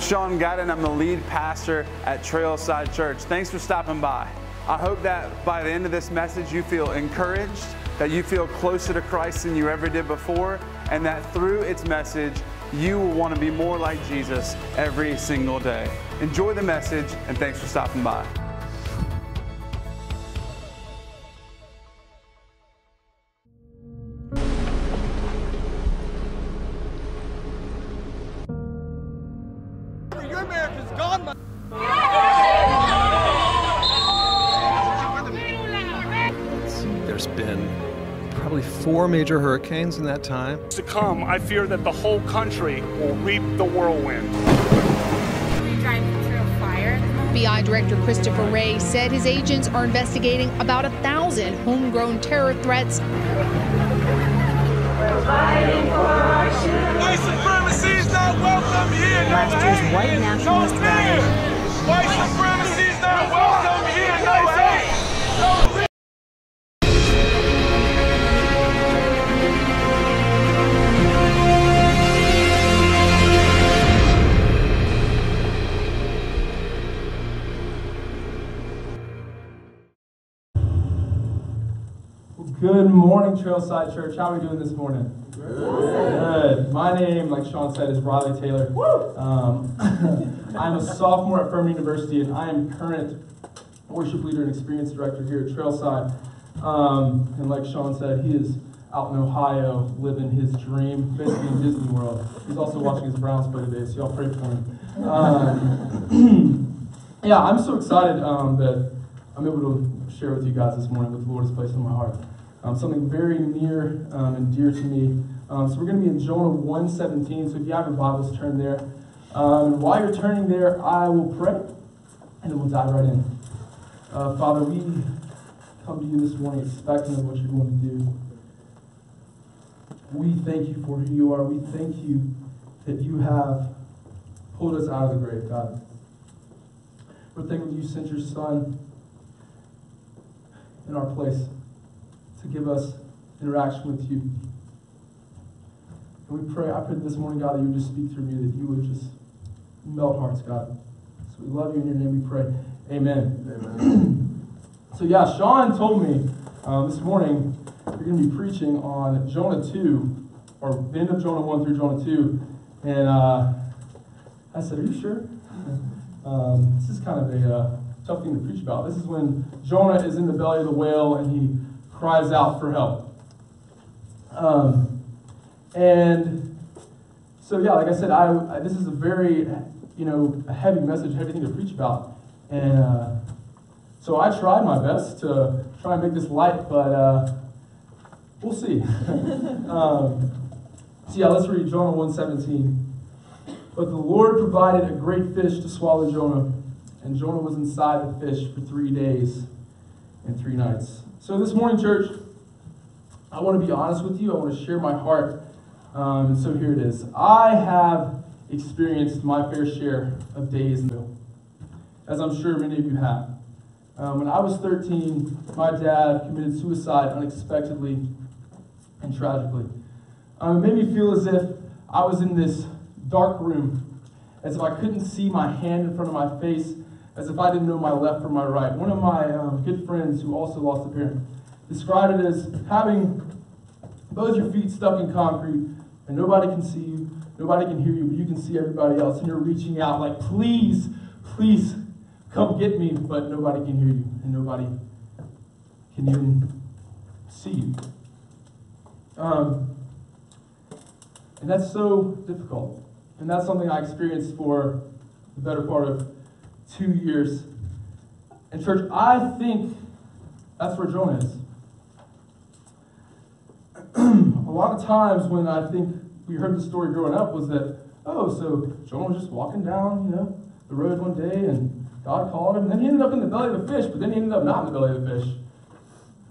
I'm Sean Gadden. I'm the lead pastor at Trailside Church. Thanks for stopping by. I hope that by the end of this message, you feel encouraged, that you feel closer to Christ than you ever did before, and that through its message, you will want to be more like Jesus every single day. Enjoy the message, and thanks for stopping by. Four major hurricanes in that time. to come, I fear that the whole country will reap the whirlwind. We're driving through a fire at the moment. FBI Director Christopher Wray said his agents are investigating about a thousand homegrown terror threats. White supremacy is not welcome here. No Last year's white nationalist no fear. White supremacy Good morning, Trailside Church. How are we doing this morning? Good. My name, like Sean said, is Riley Taylor. Um, I'm a sophomore at Furman University, and I am current worship leader and experience director here at Trailside. Um, and like Sean said, he is out in Ohio living his dream, basically in Disney World. He's also watching his Browns play today, so y'all pray for him. Um, yeah, I'm so excited um, that I'm able to share with you guys this morning what the Lord has placed in my heart. Um, something very near um, and dear to me. Um, so we're going to be in Jonah 1:17. So if you have your Bibles, turn there. Um, and while you're turning there, I will pray, and then we'll dive right in. Uh, Father, we come to you this morning expecting of what you're going to do. We thank you for who you are. We thank you that you have pulled us out of the grave, God. We're thankful you sent your Son in our place to give us interaction with you. And we pray, I pray this morning, God, that you would just speak through me, that you would just melt hearts, God. So we love you in your name, we pray. Amen. Amen. so, yeah, Sean told me uh, this morning you're going to be preaching on Jonah 2, or the end of Jonah 1 through Jonah 2. And uh, I said, Are you sure? Um, this is kind of a uh, tough thing to preach about. This is when Jonah is in the belly of the whale and he cries out for help. Um, and so, yeah, like I said, I, I this is a very, you know, heavy message, heavy thing to preach about. And uh, so I tried my best to try and make this light, but uh, we'll see. um, so yeah, let's read Jonah 117. But the Lord provided a great fish to swallow Jonah, and Jonah was inside the fish for three days and three nights. So this morning, church, I want to be honest with you. I want to share my heart. Um, so here it is. I have experienced my fair share of days as I'm sure many of you have. Um, when I was 13, my dad committed suicide unexpectedly and tragically. Um, it made me feel as if I was in this dark room, as if I couldn't see my hand in front of my face, as if I didn't know my left from my right. One of my um, good friends who also lost a parent described it as having both your feet stuck in concrete and nobody can see you, nobody can hear you, but you can see everybody else, and you're reaching out like, please, please come get me, but nobody can hear you, and nobody can even see you. Um, and that's so difficult. And that's something I experienced for the better part of two years. And, church, I think that's where Jonah is. a lot of times when I think we heard the story growing up was that, oh, so Jonah was just walking down, you know, the road one day and God called him. And then he ended up in the belly of a fish, but then he ended up not in the belly of the fish.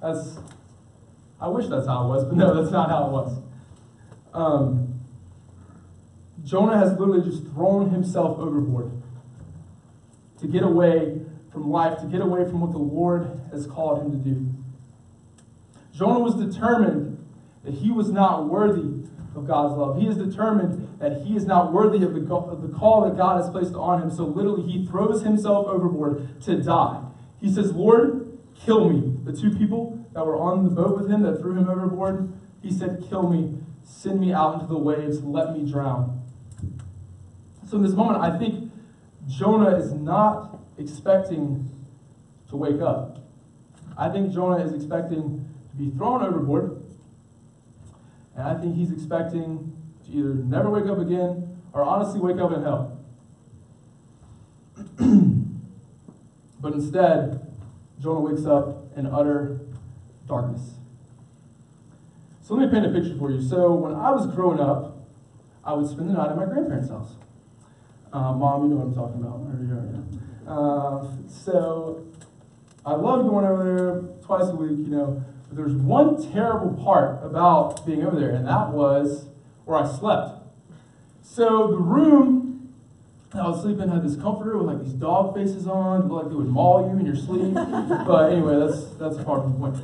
That's, I wish that's how it was, but no, that's not how it was. Um, Jonah has literally just thrown himself overboard to get away from life, to get away from what the Lord has called him to do. Jonah was determined that he was not worthy of God's love. He is determined that he is not worthy of the, of the call that God has placed on him. So literally, he throws himself overboard to die. He says, Lord, kill me. The two people that were on the boat with him that threw him overboard, he said, Kill me, send me out into the waves, let me drown. So in this moment, I think Jonah is not expecting to wake up. I think Jonah is expecting to be thrown overboard. And I think he's expecting to either never wake up again or honestly wake up in hell. but instead, Jonah wakes up in utter darkness. So let me paint a picture for you. So when I was growing up, I would spend the night at my grandparents' house. Uh, Mom, you know what I'm talking about. Or, yeah, yeah. Uh, so I loved going over there twice a week, you know. But there's one terrible part about being over there, and that was where I slept. So the room that I was sleeping had this comforter with like these dog faces on, like they would maul you in your sleep. but anyway, that's that's a part of the point.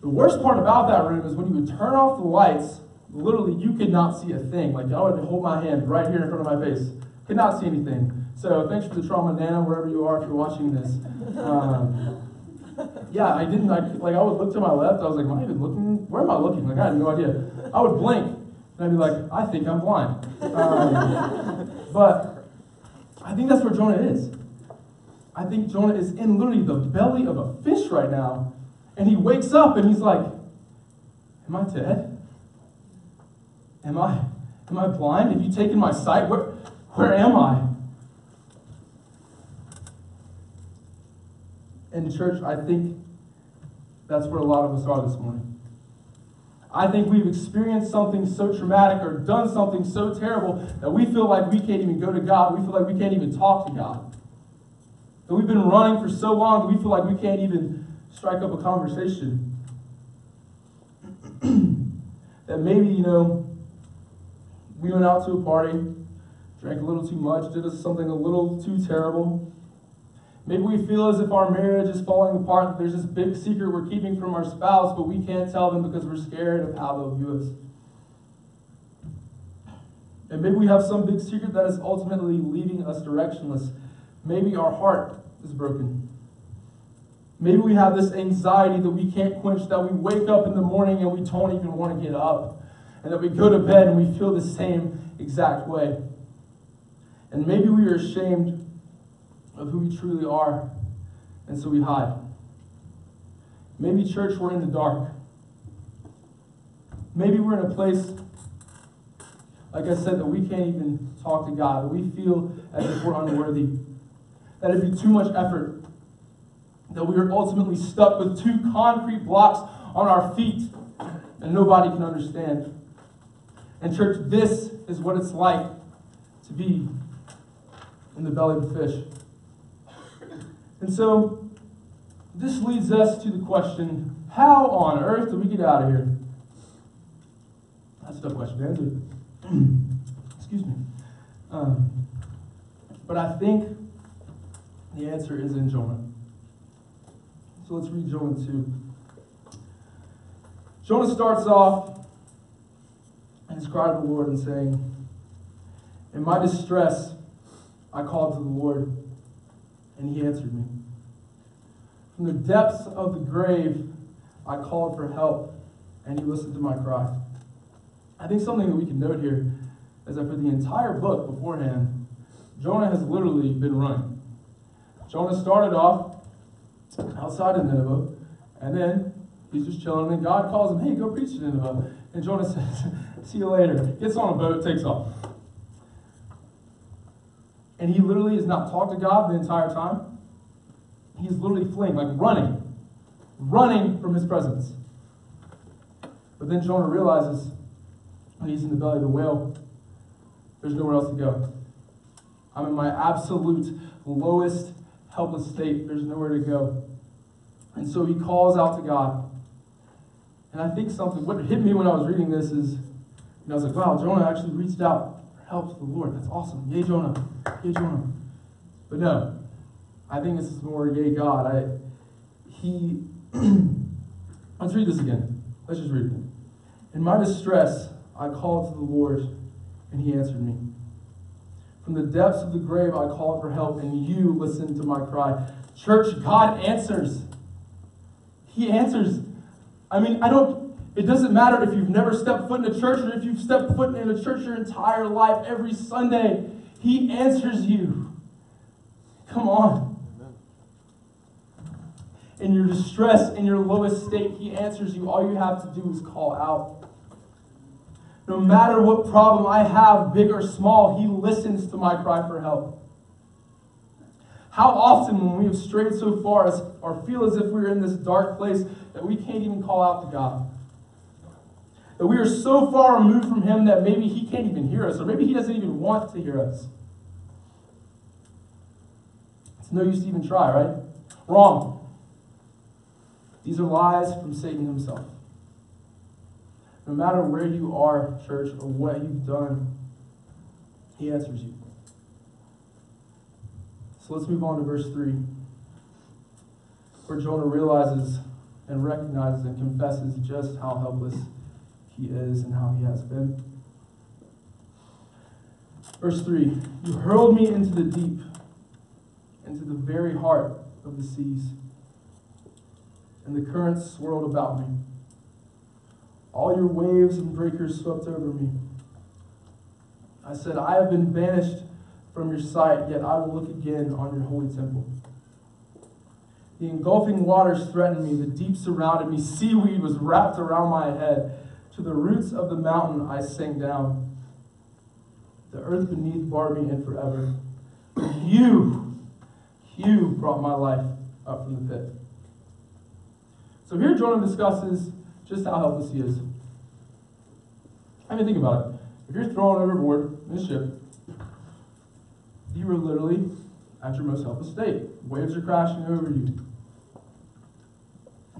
The worst part about that room is when you would turn off the lights, literally you could not see a thing. Like I would hold my hand right here in front of my face, could not see anything. So thanks for the trauma, Nana, wherever you are, if you're watching this. Um, yeah, I didn't I, like. I would look to my left. I was like, "Am I even looking? Where am I looking?" Like I had no idea. I would blink, and I'd be like, "I think I'm blind." Um, but I think that's where Jonah is. I think Jonah is in literally the belly of a fish right now, and he wakes up and he's like, "Am I dead? Am I? Am I blind? Have you taken my sight? Where, where am I?" in church, I think that's where a lot of us are this morning. I think we've experienced something so traumatic or done something so terrible that we feel like we can't even go to God. We feel like we can't even talk to God. That we've been running for so long that we feel like we can't even strike up a conversation. that maybe, you know, we went out to a party, drank a little too much, did us something a little too terrible, Maybe we feel as if our marriage is falling apart, that there's this big secret we're keeping from our spouse, but we can't tell them because we're scared of how they'll view us. And maybe we have some big secret that is ultimately leaving us directionless. Maybe our heart is broken. Maybe we have this anxiety that we can't quench, that we wake up in the morning and we don't even want to get up. And that we go to bed and we feel the same exact way. And maybe we are ashamed of who we truly are, and so we hide. Maybe, church, we're in the dark. Maybe we're in a place, like I said, that we can't even talk to God, that we feel as if we're unworthy, that it'd be too much effort, that we are ultimately stuck with two concrete blocks on our feet, and nobody can understand. And, church, this is what it's like to be in the belly of a fish. And so this leads us to the question how on earth do we get out of here? That's a tough question to answer. Excuse me. Um, but I think the answer is in Jonah. So let's read Jonah 2. Jonah starts off and his cry to the Lord and saying, In my distress, I called to the Lord and he answered me. From the depths of the grave, I called for help, and he listened to my cry. I think something that we can note here is that for the entire book beforehand, Jonah has literally been running. Jonah started off outside of Nineveh, and then he's just chilling, and God calls him, hey, go preach to Nineveh. And Jonah says, see you later. Gets on a boat, takes off. And he literally has not talked to God the entire time. He's literally fleeing, like running, running from his presence. But then Jonah realizes when he's in the belly of the whale, there's nowhere else to go. I'm in my absolute lowest, helpless state. There's nowhere to go. And so he calls out to God. And I think something, what hit me when I was reading this is, I was like, wow, Jonah actually reached out helps the Lord. That's awesome. Yay, Jonah. Yay, Jonah. But no, I think this is more yay, God. I, he, let's read this again. Let's just read it. In my distress, I called to the Lord, and he answered me. From the depths of the grave, I called for help, and you listened to my cry. Church, God answers. He answers. I mean, I don't, it doesn't matter if you've never stepped foot in a church or if you've stepped foot in a church your entire life, every Sunday, He answers you. Come on. In your distress, in your lowest state, He answers you. All you have to do is call out. No matter what problem I have, big or small, He listens to my cry for help. How often, when we have strayed so far as, or feel as if we're in this dark place, that we can't even call out to God? That we are so far removed from Him that maybe He can't even hear us, or maybe He doesn't even want to hear us. It's no use to even try, right? Wrong. These are lies from Satan himself. No matter where you are, church, or what you've done, He answers you. So let's move on to verse 3, where Jonah realizes and recognizes and confesses just how helpless he is and how he has been. Verse 3 You hurled me into the deep, into the very heart of the seas, and the currents swirled about me. All your waves and breakers swept over me. I said, I have been banished from your sight, yet I will look again on your holy temple. The engulfing waters threatened me, the deep surrounded me, seaweed was wrapped around my head. To the roots of the mountain I sank down. The earth beneath barred me in forever. You, you brought my life up from the pit. So here Jonah discusses just how helpless he is. I mean, think about it. If you're thrown overboard in a ship, you are literally at your most helpless state. Waves are crashing over you.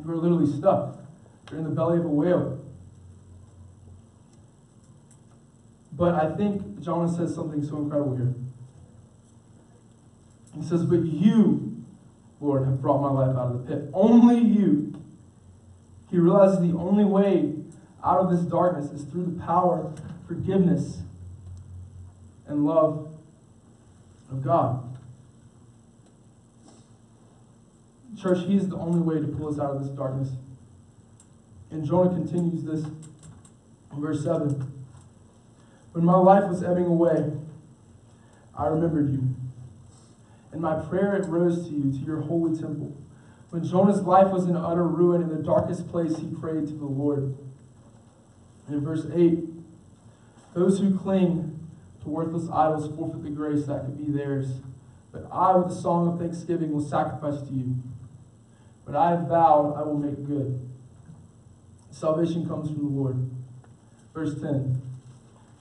You are literally stuck. You're in the belly of a whale. But I think Jonah says something so incredible here. He says, But you, Lord, have brought my life out of the pit. Only you. He realizes the only way out of this darkness is through the power, forgiveness, and love of God. Church, He is the only way to pull us out of this darkness. And Jonah continues this in verse 7. When my life was ebbing away, I remembered you. In my prayer, it rose to you, to your holy temple. When Jonah's life was in utter ruin, in the darkest place, he prayed to the Lord. And in verse 8, those who cling to worthless idols forfeit the grace that could be theirs. But I, with a song of thanksgiving, will sacrifice to you. But I have vowed I will make good. Salvation comes from the Lord. Verse 10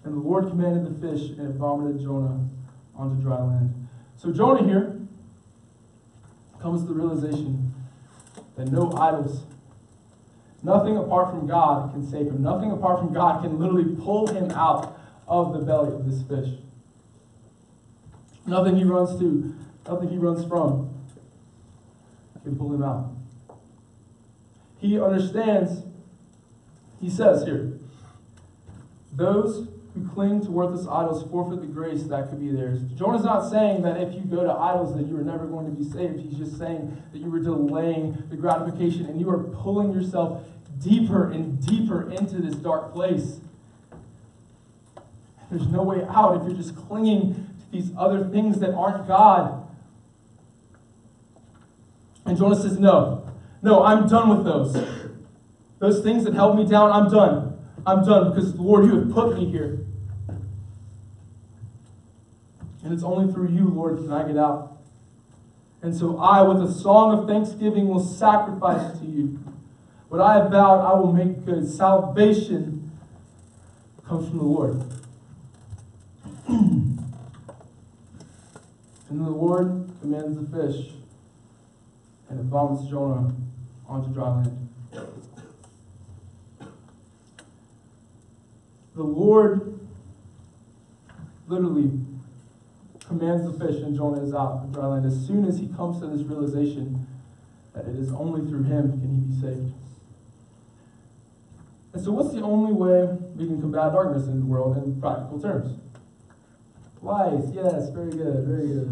And the Lord commanded the fish, and it vomited Jonah onto dry land. So Jonah here comes to the realization that no idols, nothing apart from God can save him. Nothing apart from God can literally pull him out of the belly of this fish. Nothing he runs to, nothing he runs from can pull him out. He understands, he says here, those who cling to worthless idols forfeit the grace that could be theirs. Jonah's not saying that if you go to idols that you are never going to be saved. He's just saying that you were delaying the gratification and you are pulling yourself deeper and deeper into this dark place. There's no way out if you're just clinging to these other things that aren't God. And Jonah says, No, no, I'm done with those. Those things that held me down, I'm done. I'm done because, Lord, you have put me here. And it's only through you, Lord, can I get out. And so I, with a song of thanksgiving, will sacrifice to you. What I have vowed, I will make good. Salvation comes from the Lord. and the Lord commands the fish, and it vomits Jonah onto dry land. The Lord literally commands the fish, and Jonah is out of dry land. As soon as he comes to this realization that it is only through him can he be saved. And so, what's the only way we can combat darkness in the world in practical terms? Light, yes, very good, very good.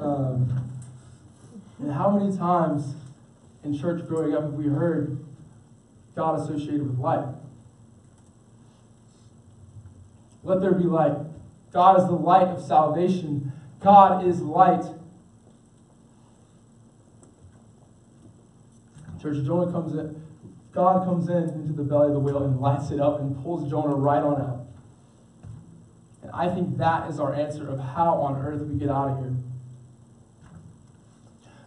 Um, and how many times in church growing up have we heard God associated with light? Let there be light. God is the light of salvation. God is light. Church, Jonah comes in. God comes in into the belly of the whale and lights it up and pulls Jonah right on out. And I think that is our answer of how on earth we get out of here.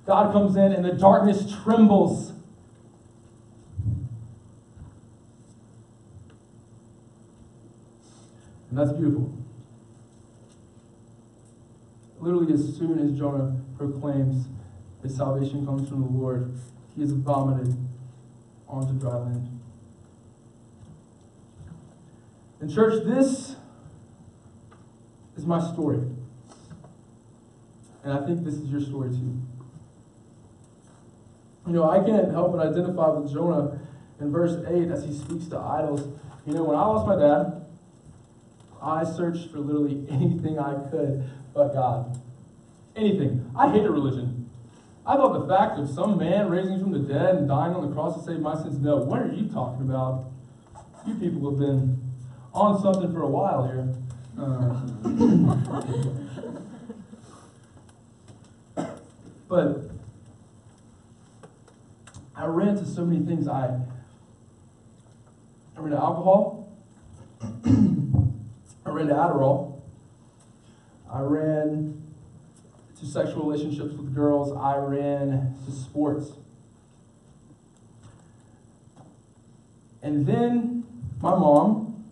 God comes in and the darkness trembles. And that's beautiful. Literally, as soon as Jonah proclaims that salvation comes from the Lord, he is vomited onto dry land. In church, this is my story. And I think this is your story too. You know, I can't help but identify with Jonah in verse 8 as he speaks to idols. You know, when I lost my dad, I searched for literally anything I could but God. Anything. I hated religion. I thought the fact of some man raising from the dead and dying on the cross to save my sins, no, what are you talking about? You people have been on something for a while here. Uh, but I ran to so many things. I, I ran to alcohol. I ran to Adderall. I ran to sexual relationships with girls. I ran to sports. And then my mom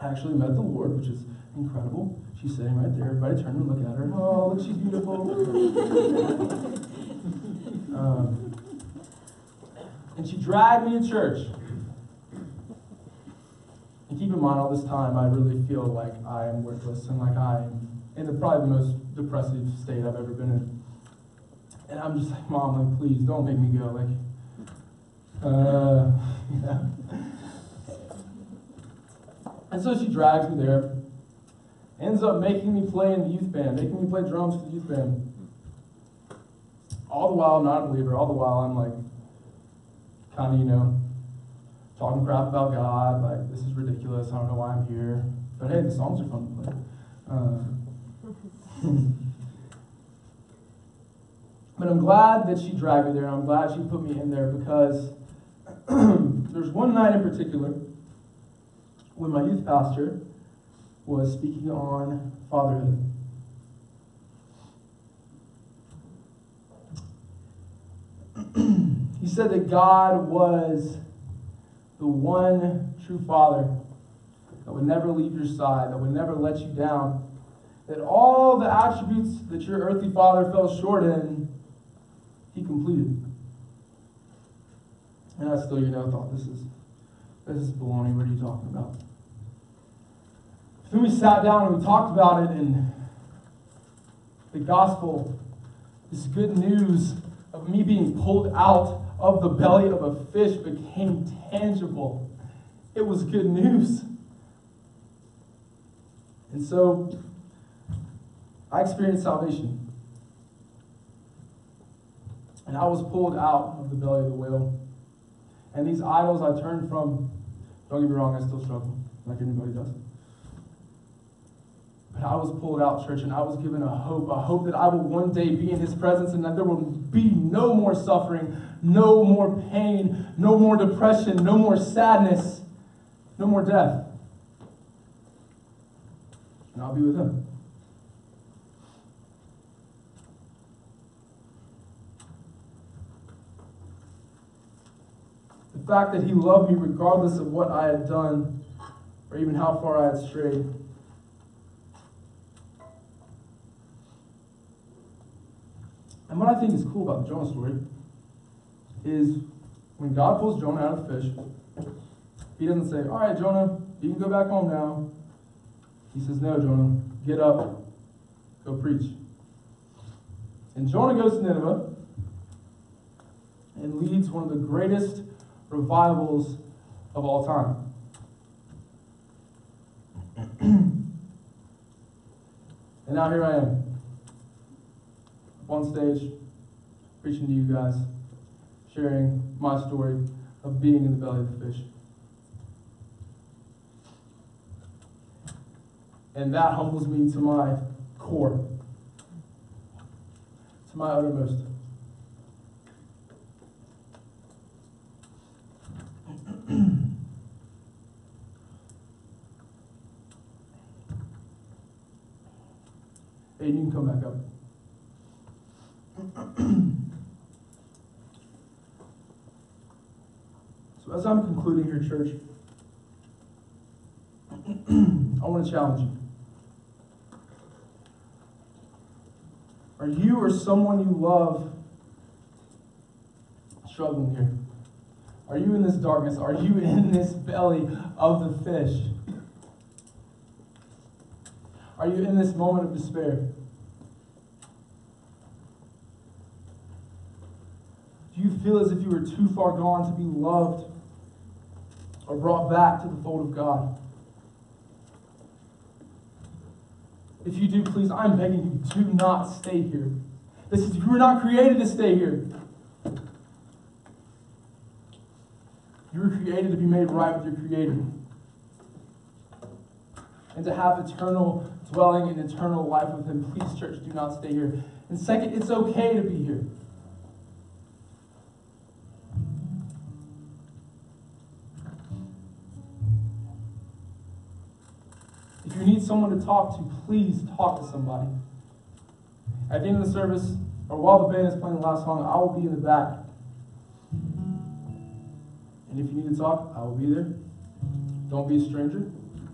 actually met the Lord, which is incredible. She's sitting right there. Everybody turn and look at her. Oh, look, she's beautiful. um, and she dragged me to church. In mind, all this time, I really feel like I am worthless and like I am in the probably the most depressive state I've ever been in. And I'm just like, Mom, like, please don't make me go. Like, uh, yeah. And so she drags me there, ends up making me play in the youth band, making me play drums for the youth band. All the while, I'm not a believer. All the while, I'm like, kind of, you know, talking crap about God. Like, this is ridiculous. I don't know why I'm here. But hey, the songs are fun to play. Um, but I'm glad that she dragged me there, and I'm glad she put me in there because there's one night in particular when my youth pastor was speaking on fatherhood. he said that God was the one true father that would never leave your side, that would never let you down, that all the attributes that your earthly father fell short in, he completed. And I still, you know, thought this is this is baloney. What are you talking about? Then we sat down and we talked about it, and the gospel, this good news of me being pulled out of the belly of a fish became tangible. It was good news. And so I experienced salvation. And I was pulled out of the belly of the whale. And these idols I turned from, don't get me wrong, I still struggle, like anybody does. But I was pulled out, church, and I was given a hope, a hope that I will one day be in his presence and that there will be no more suffering, no more pain, no more depression, no more sadness, no more death. And I'll be with him. The fact that he loved me regardless of what I had done or even how far I had strayed. And what I think is cool about the Jonah story is when God pulls Jonah out of the fish, he doesn't say, All right, Jonah, you can go back home now. He says, No, Jonah, get up, go preach. And Jonah goes to Nineveh and leads one of the greatest revivals of all time. and now here I am, on stage, preaching to you guys, sharing my story of being in the belly of the fish. And that humbles me to my core, to my uttermost. Hey, you can come back up. so, as I'm concluding here, church, I want to challenge you. Are you or someone you love struggling here? Are you in this darkness? Are you in this belly of the fish? Are you in this moment of despair? Do you feel as if you were too far gone to be loved or brought back to the fold of God? If you do, please, I'm begging you, do not stay here. This is, you were not created to stay here. You were created to be made right with your Creator and to have eternal dwelling and eternal life with Him. Please, church, do not stay here. And second, it's okay to be here. Need someone to talk to, please talk to somebody. At the end of the service, or while the band is playing the last song, I will be in the back. And if you need to talk, I will be there. Don't be a stranger.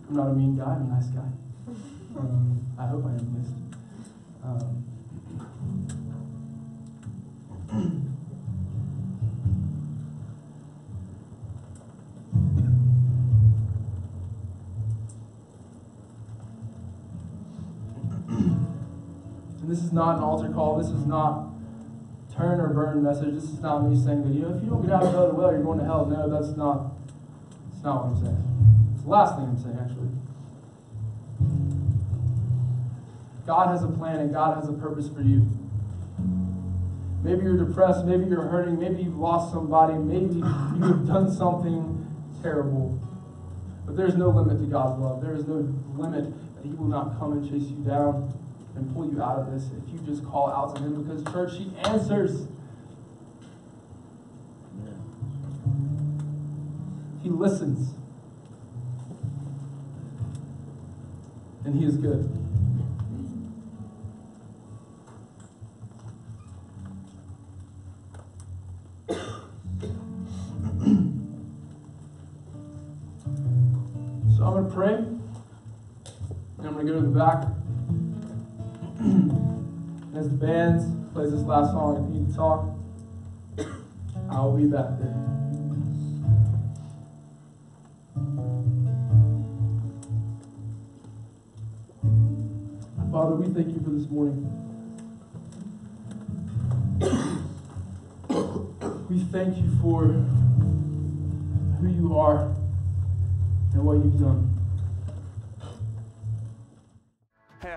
I'm not a mean guy, I'm a nice guy. Um, I hope I am at least. Um, this is not an altar call. This is not turn or burn message. This is not me saying that you know if you don't get out of the well, you're going to hell. No, that's not. That's not what I'm saying. It's the last thing I'm saying, actually. God has a plan and God has a purpose for you. Maybe you're depressed, maybe you're hurting, maybe you've lost somebody, maybe you have done something terrible. But there's no limit to God's love. There is no limit that He will not come and chase you down and pull you out of this if you just call out to Him because, church, He answers. He listens. And He is good. So I'm going to pray. And I'm going to go to the back. As the band plays this last song, if you need talk, I'll be back there. Father, we thank you for this morning. we thank you for who you are and what you've done.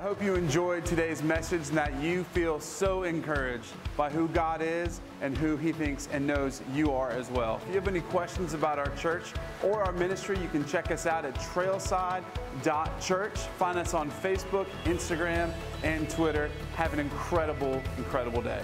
Hope you enjoyed today's message and that you feel so encouraged by who God is and who He thinks and knows you are as well. If you have any questions about our church or our ministry, you can check us out at trailside.church. Find us on Facebook, Instagram, and Twitter. Have an incredible, incredible day.